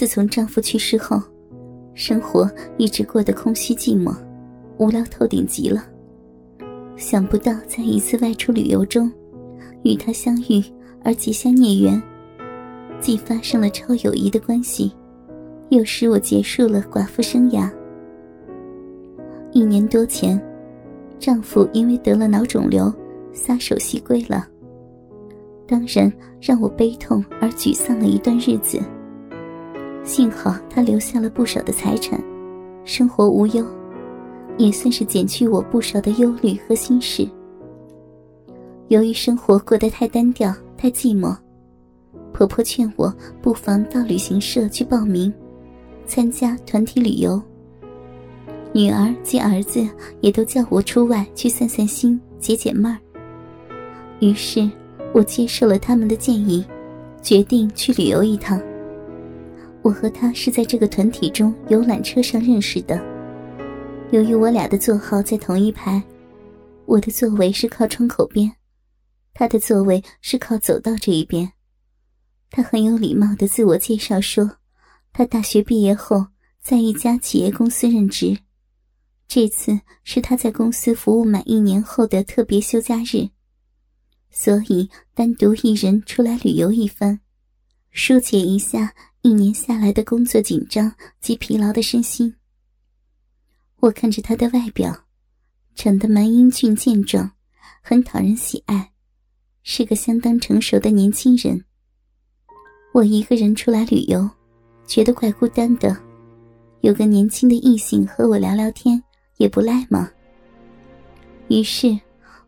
自从丈夫去世后，生活一直过得空虚寂寞，无聊透顶极了。想不到在一次外出旅游中，与他相遇而结下孽缘，既发生了超友谊的关系，又使我结束了寡妇生涯。一年多前，丈夫因为得了脑肿瘤，撒手西归了。当然让我悲痛而沮丧了一段日子。幸好他留下了不少的财产，生活无忧。也算是减去我不少的忧虑和心事。由于生活过得太单调、太寂寞，婆婆劝我不妨到旅行社去报名，参加团体旅游。女儿及儿子也都叫我出外去散散心、解解闷儿。于是，我接受了他们的建议，决定去旅游一趟。我和他是在这个团体中游览车上认识的。由于我俩的座号在同一排，我的座位是靠窗口边，他的座位是靠走道这一边。他很有礼貌的自我介绍说，他大学毕业后在一家企业公司任职，这次是他在公司服务满一年后的特别休假日，所以单独一人出来旅游一番，疏解一下一年下来的工作紧张及疲劳的身心。我看着他的外表，长得蛮英俊健壮，很讨人喜爱，是个相当成熟的年轻人。我一个人出来旅游，觉得怪孤单的，有个年轻的异性和我聊聊天也不赖嘛。于是，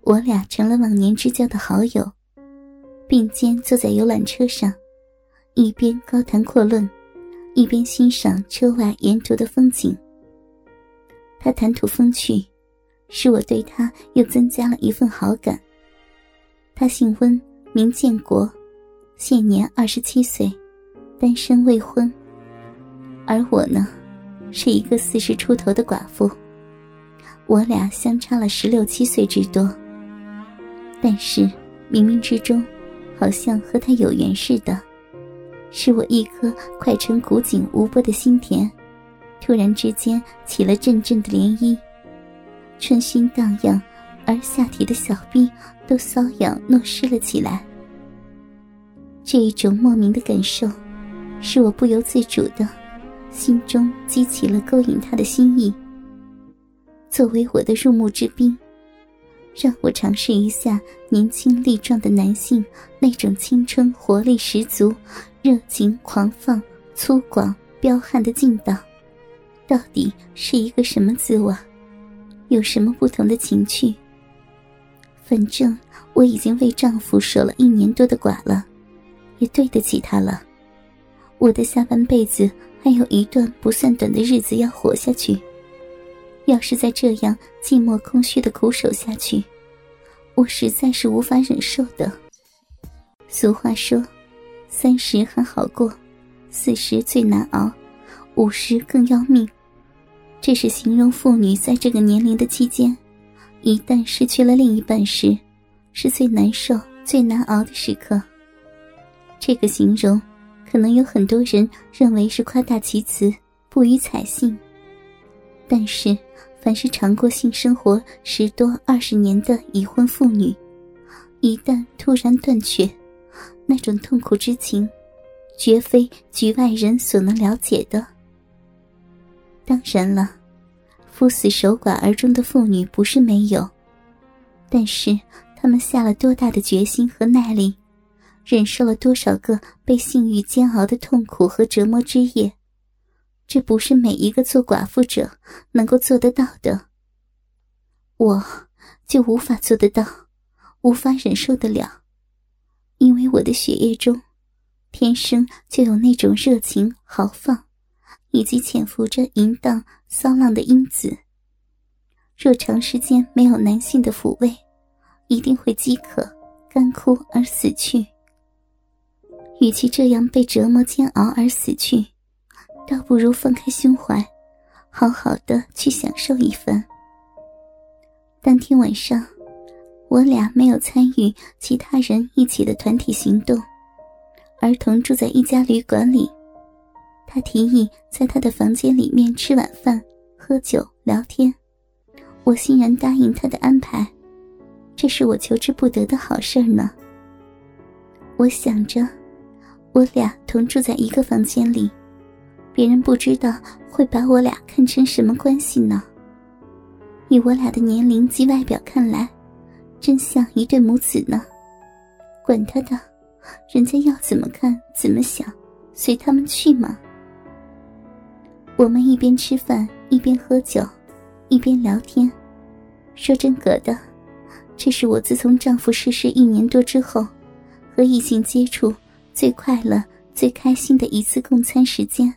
我俩成了忘年之交的好友，并肩坐在游览车上，一边高谈阔论，一边欣赏车外沿途的风景。他谈吐风趣，使我对他又增加了一份好感。他姓温，名建国，现年二十七岁，单身未婚。而我呢，是一个四十出头的寡妇。我俩相差了十六七岁之多，但是冥冥之中，好像和他有缘似的，是我一颗快成古井无波的心田。突然之间起了阵阵的涟漪，春心荡漾，而下体的小臂都瘙痒糯湿了起来。这一种莫名的感受，使我不由自主的，心中激起了勾引他的心意。作为我的入目之宾，让我尝试一下年轻力壮的男性那种青春活力十足、热情狂放、粗犷彪悍的劲道。到底是一个什么滋味？有什么不同的情趣？反正我已经为丈夫守了一年多的寡了，也对得起他了。我的下半辈子还有一段不算短的日子要活下去。要是再这样寂寞空虚的苦守下去，我实在是无法忍受的。俗话说：“三十还好过，四十最难熬，五十更要命。”这是形容妇女在这个年龄的期间，一旦失去了另一半时，是最难受、最难熬的时刻。这个形容，可能有很多人认为是夸大其词、不予采信。但是，凡是尝过性生活十多、二十年的已婚妇女，一旦突然断绝，那种痛苦之情，绝非局外人所能了解的。当然了，夫死守寡而终的妇女不是没有，但是她们下了多大的决心和耐力，忍受了多少个被性欲煎熬的痛苦和折磨之夜，这不是每一个做寡妇者能够做得到的。我就无法做得到，无法忍受得了，因为我的血液中，天生就有那种热情豪放。以及潜伏着淫荡骚浪的因子。若长时间没有男性的抚慰，一定会饥渴、干枯而死去。与其这样被折磨煎熬而死去，倒不如放开胸怀，好好的去享受一番。当天晚上，我俩没有参与其他人一起的团体行动，而同住在一家旅馆里。他提议在他的房间里面吃晚饭、喝酒、聊天，我欣然答应他的安排。这是我求之不得的好事呢。我想着，我俩同住在一个房间里，别人不知道会把我俩看成什么关系呢？以我俩的年龄及外表看来，真像一对母子呢。管他的，人家要怎么看怎么想，随他们去嘛。我们一边吃饭一边喝酒，一边聊天。说真格的，这是我自从丈夫逝世一年多之后，和异性接触最快乐、最开心的一次共餐时间，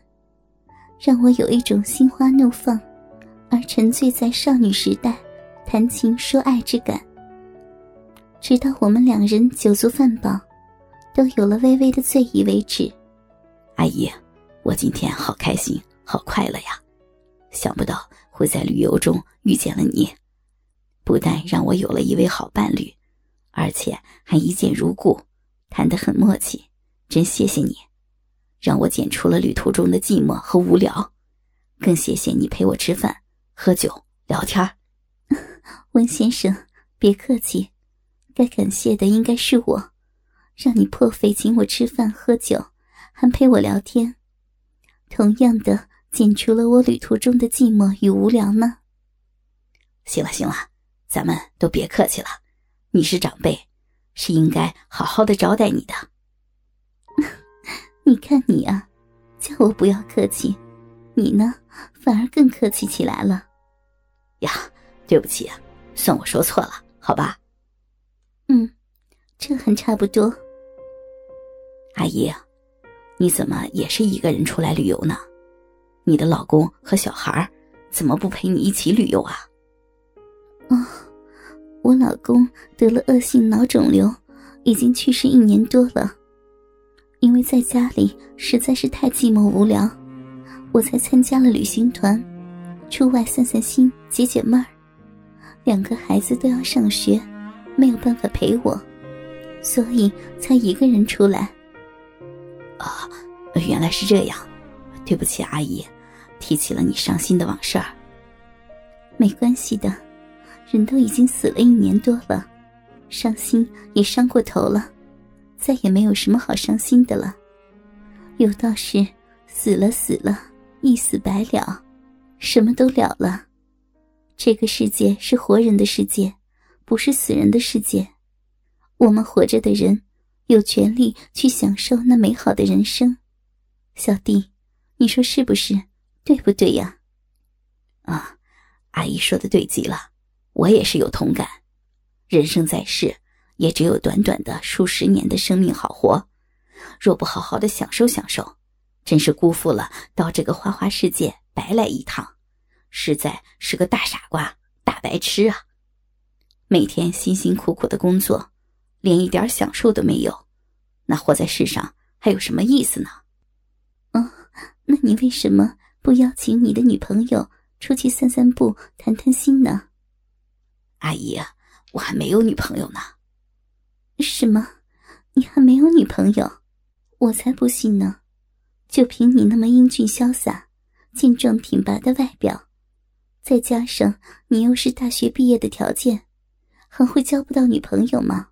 让我有一种心花怒放，而沉醉在少女时代谈情说爱之感。直到我们两人酒足饭饱，都有了微微的醉意为止。阿姨，我今天好开心，好快乐呀！想不到会在旅游中遇见了你，不但让我有了一位好伴侣，而且还一见如故，谈得很默契。真谢谢你，让我减除了旅途中的寂寞和无聊。更谢谢你陪我吃饭、喝酒、聊天。温先生，别客气。该感谢的应该是我，让你破费请我吃饭喝酒，还陪我聊天，同样的减除了我旅途中的寂寞与无聊呢。行了行了，咱们都别客气了，你是长辈，是应该好好的招待你的。你看你啊，叫我不要客气，你呢反而更客气起来了。呀，对不起，算我说错了，好吧。嗯，这还差不多。阿姨，你怎么也是一个人出来旅游呢？你的老公和小孩怎么不陪你一起旅游啊？哦，我老公得了恶性脑肿瘤，已经去世一年多了。因为在家里实在是太寂寞无聊，我才参加了旅行团，出外散散心、解解闷儿。两个孩子都要上学。没有办法陪我，所以才一个人出来。啊，原来是这样，对不起，阿姨，提起了你伤心的往事儿。没关系的，人都已经死了一年多了，伤心也伤过头了，再也没有什么好伤心的了。有道是死了死了，一死百了，什么都了了。这个世界是活人的世界。不是死人的世界，我们活着的人有权利去享受那美好的人生。小弟，你说是不是？对不对呀？啊，阿姨说的对极了，我也是有同感。人生在世，也只有短短的数十年的生命好活，若不好好的享受享受，真是辜负了到这个花花世界白来一趟，实在是个大傻瓜、大白痴啊！每天辛辛苦苦的工作，连一点享受都没有，那活在世上还有什么意思呢？哦，那你为什么不邀请你的女朋友出去散散步、谈谈心呢？阿姨，我还没有女朋友呢。什么？你还没有女朋友？我才不信呢！就凭你那么英俊潇洒、健壮挺拔的外表，再加上你又是大学毕业的条件。还会交不到女朋友吗？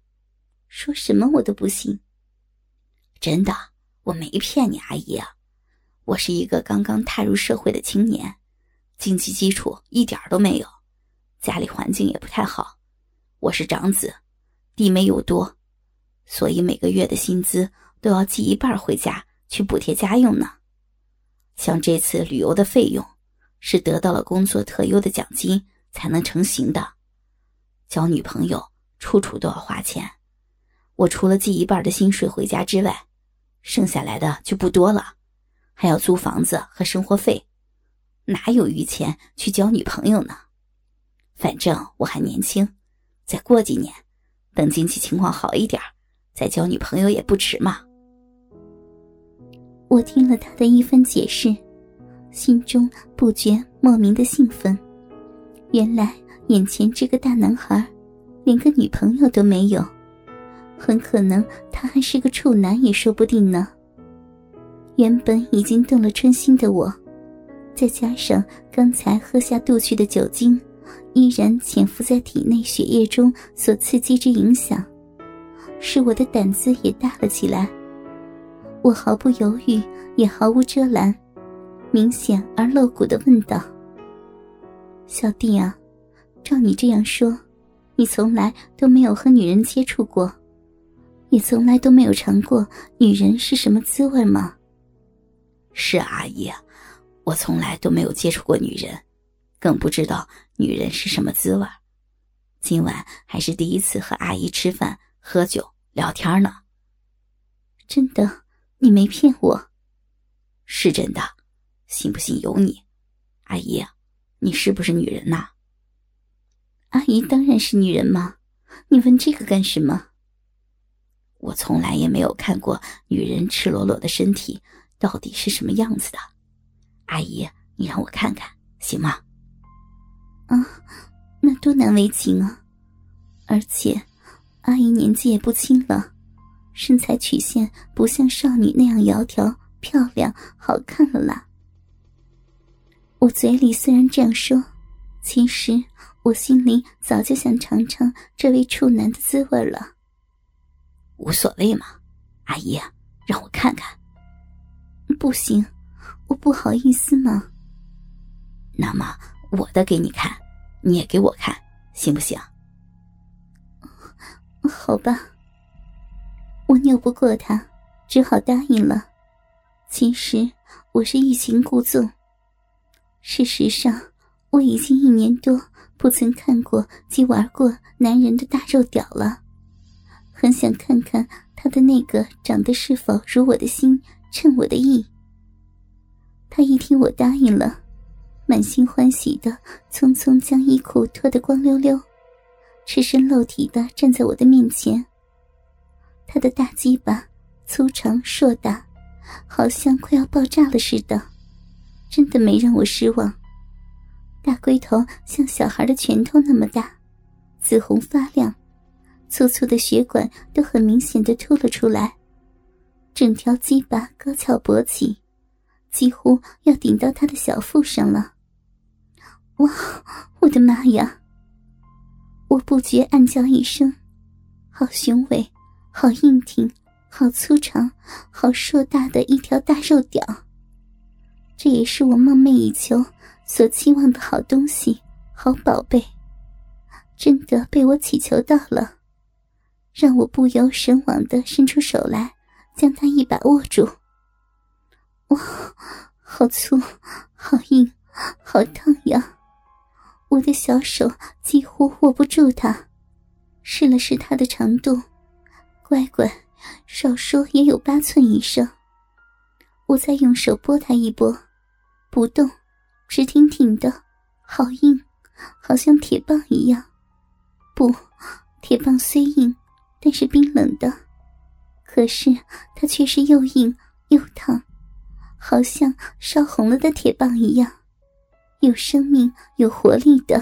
说什么我都不信。真的，我没骗你，阿姨啊，我是一个刚刚踏入社会的青年，经济基础一点都没有，家里环境也不太好。我是长子，弟妹又多，所以每个月的薪资都要寄一半回家去补贴家用呢。像这次旅游的费用，是得到了工作特优的奖金才能成型的。交女朋友处处都要花钱，我除了寄一半的薪水回家之外，剩下来的就不多了，还要租房子和生活费，哪有余钱去交女朋友呢？反正我还年轻，再过几年，等经济情况好一点，再交女朋友也不迟嘛。我听了他的一番解释，心中不觉莫名的兴奋，原来。眼前这个大男孩，连个女朋友都没有，很可能他还是个处男也说不定呢。原本已经动了春心的我，再加上刚才喝下肚去的酒精，依然潜伏在体内血液中所刺激之影响，使我的胆子也大了起来。我毫不犹豫，也毫无遮拦，明显而露骨的问道：“小弟啊，照你这样说，你从来都没有和女人接触过，也从来都没有尝过女人是什么滋味吗？”“是阿姨，我从来都没有接触过女人，更不知道女人是什么滋味。今晚还是第一次和阿姨吃饭、喝酒、聊天呢。”“真的。”你没骗我，是真的，信不信由你。阿姨，你是不是女人呐？阿姨当然是女人嘛，你问这个干什么？我从来也没有看过女人赤裸裸的身体到底是什么样子的。阿姨，你让我看看行吗？啊，那多难为情啊！而且，阿姨年纪也不轻了。身材曲线不像少女那样窈窕、漂亮、好看了啦。我嘴里虽然这样说，其实我心里早就想尝尝这位处男的滋味了。无所谓嘛，阿姨，让我看看。不行，我不好意思嘛。那么我的给你看，你也给我看，行不行？好吧。我拗不过他，只好答应了。其实我是欲擒故纵。事实上，我已经一年多不曾看过及玩过男人的大肉屌了，很想看看他的那个长得是否如我的心，称我的意。他一听我答应了，满心欢喜的匆匆将衣裤脱得光溜溜，赤身露体的站在我的面前。他的大鸡巴粗长硕大，好像快要爆炸了似的，真的没让我失望。大龟头像小孩的拳头那么大，紫红发亮，粗粗的血管都很明显的凸了出来，整条鸡巴高翘勃起，几乎要顶到他的小腹上了。哇，我的妈呀！我不觉暗叫一声，好雄伟！好硬挺，好粗长，好硕大的一条大肉屌，这也是我梦寐以求、所期望的好东西、好宝贝，真的被我祈求到了，让我不由神往的伸出手来，将它一把握住。哇，好粗，好硬，好烫呀！我的小手几乎握不住它，试了试它的长度。乖乖，少说也有八寸以上。我再用手拨他一拨，不动，直挺挺的，好硬，好像铁棒一样。不，铁棒虽硬，但是冰冷的。可是它却是又硬又烫，好像烧红了的铁棒一样，有生命、有活力的。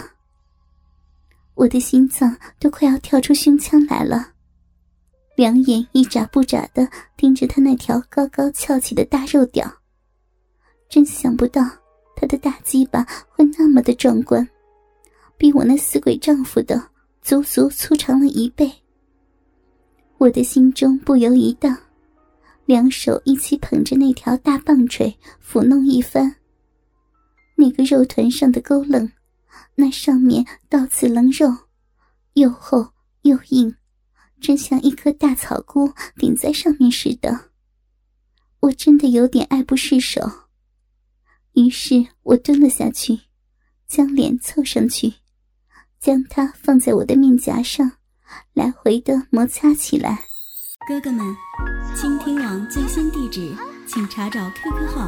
我的心脏都快要跳出胸腔来了。两眼一眨不眨的盯着他那条高高翘起的大肉屌，真想不到他的大鸡巴会那么的壮观，比我那死鬼丈夫的足足粗长了一倍。我的心中不由一荡，两手一起捧着那条大棒槌抚弄一番。那个肉团上的勾棱，那上面倒刺棱肉，又厚又硬。真像一颗大草菇顶在上面似的，我真的有点爱不释手。于是我蹲了下去，将脸凑上去，将它放在我的面颊上，来回的摩擦起来。哥哥们，倾听网最新地址，请查找 QQ 号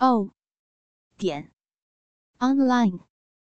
o 点 online。